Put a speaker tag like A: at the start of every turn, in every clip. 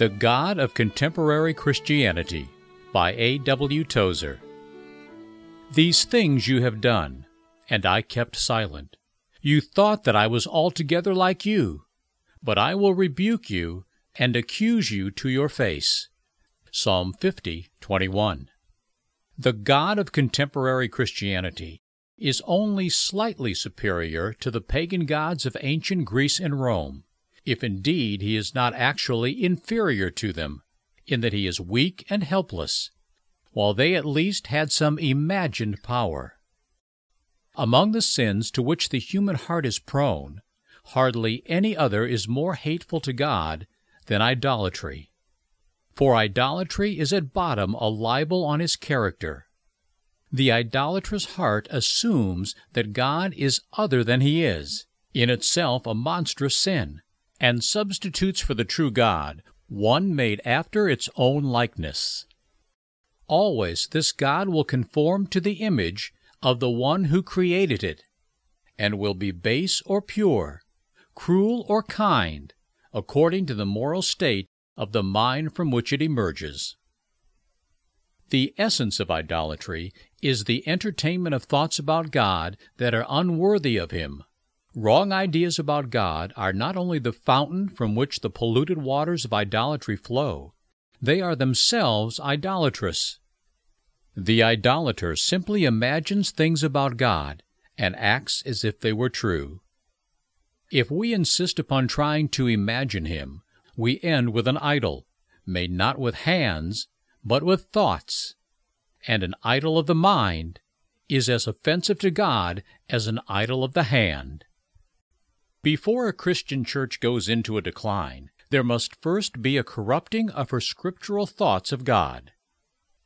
A: The God of Contemporary Christianity by A. W. Tozer. These things you have done, and I kept silent. You thought that I was altogether like you, but I will rebuke you and accuse you to your face. Psalm 50, 21. The God of contemporary Christianity is only slightly superior to the pagan gods of ancient Greece and Rome, if indeed he is not actually inferior to them, in that he is weak and helpless, while they at least had some imagined power. Among the sins to which the human heart is prone, hardly any other is more hateful to God than idolatry. For idolatry is at bottom a libel on his character. The idolatrous heart assumes that God is other than he is, in itself a monstrous sin, and substitutes for the true God one made after its own likeness. Always this God will conform to the image of the one who created it, and will be base or pure, cruel or kind, according to the moral state of the mind from which it emerges. The essence of idolatry is the entertainment of thoughts about God that are unworthy of Him. Wrong ideas about God are not only the fountain from which the polluted waters of idolatry flow, they are themselves idolatrous. The idolater simply imagines things about God and acts as if they were true. If we insist upon trying to imagine Him, we end with an idol, made not with hands, but with thoughts. And an idol of the mind is as offensive to God as an idol of the hand. Before a Christian church goes into a decline, there must first be a corrupting of her scriptural thoughts of God.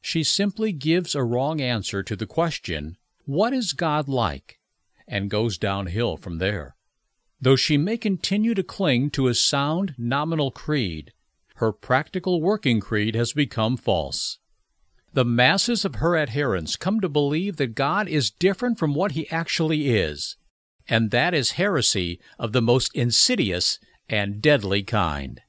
A: She simply gives a wrong answer to the question, What is God like? and goes downhill from there. Though she may continue to cling to a sound nominal creed, her practical working creed has become false. The masses of her adherents come to believe that God is different from what he actually is, and that is heresy of the most insidious and deadly kind.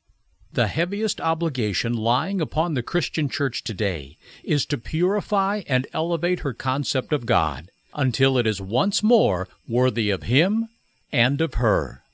A: The heaviest obligation lying upon the Christian church today is to purify and elevate her concept of God until it is once more worthy of Him and of her.